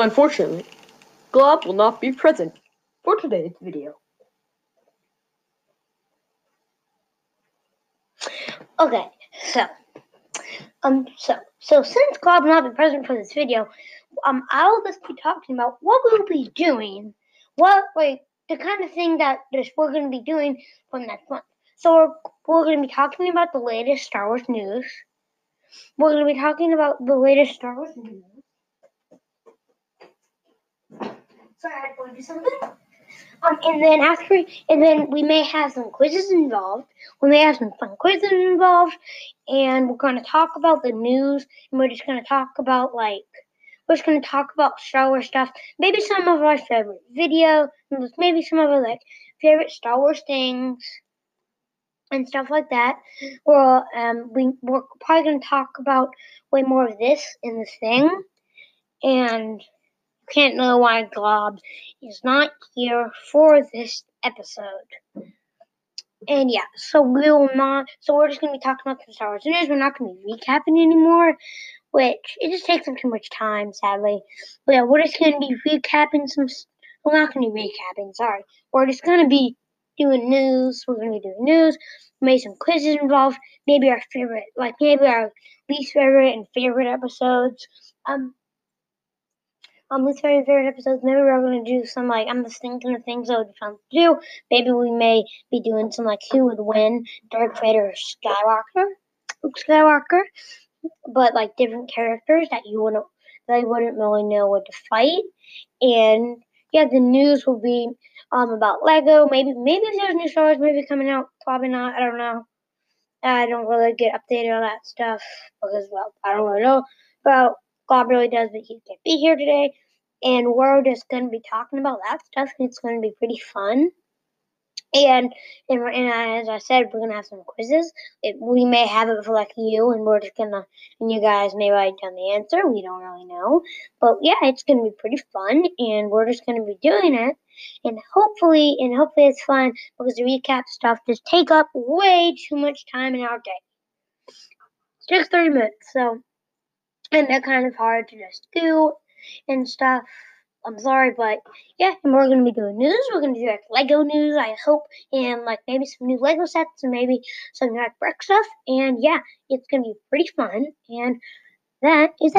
Unfortunately, Glob will not be present for today's video. Okay, so um so so since Glob will not be present for this video, um I'll just be talking about what we'll be doing, what like the kind of thing that we're gonna be doing for next month. So we're we're gonna be talking about the latest Star Wars news. We're gonna be talking about the latest Star Wars news. Sorry, I had to do something. Um, and then after, and then we may have some quizzes involved. We may have some fun quizzes involved, and we're going to talk about the news, and we're just going to talk about like, we're just going to talk about Star Wars stuff. Maybe some of our favorite video, maybe some of our like favorite Star Wars things, and stuff like that. Or um, we we're probably going to talk about way more of this in this thing, and can't know why Glob is not here for this episode. And yeah, so we will not. So we're just gonna be talking about the Star Wars news. We're not gonna be recapping anymore, which it just takes up too much time, sadly. But yeah, we're just gonna be recapping some. We're not gonna be recapping. Sorry, we're just gonna be doing news. We're gonna be doing news. Maybe some quizzes involved. Maybe our favorite, like maybe our least favorite and favorite episodes. Um, um, least favorite favorite episodes. Maybe we're gonna do some like I'm just thinking of things that would be fun to do. Maybe we may be doing some like who would win, Darth Vader or Skywalker, Luke Skywalker, but like different characters that you wouldn't you wouldn't really know what to fight. And yeah, the news will be um about Lego. Maybe maybe if there's new Star Wars movie coming out, probably not. I don't know. I don't really get updated on that stuff because well, I don't really know about Glob really does, but he can't be here today. And we're just going to be talking about that stuff, and it's going to be pretty fun. And, and, and as I said, we're gonna have some quizzes. It, we may have it for like you, and we're just gonna, and you guys may write down the answer. We don't really know, but yeah, it's gonna be pretty fun, and we're just gonna be doing it. And hopefully, and hopefully it's fun because the recap stuff just take up way too much time in our day. It takes 30 minutes, so and they're kind of hard to just do and stuff. I'm sorry, but yeah, and we're gonna be doing news. We're gonna do like Lego news, I hope, and like maybe some new Lego sets and maybe some like brick stuff. And yeah, it's gonna be pretty fun. And that is that.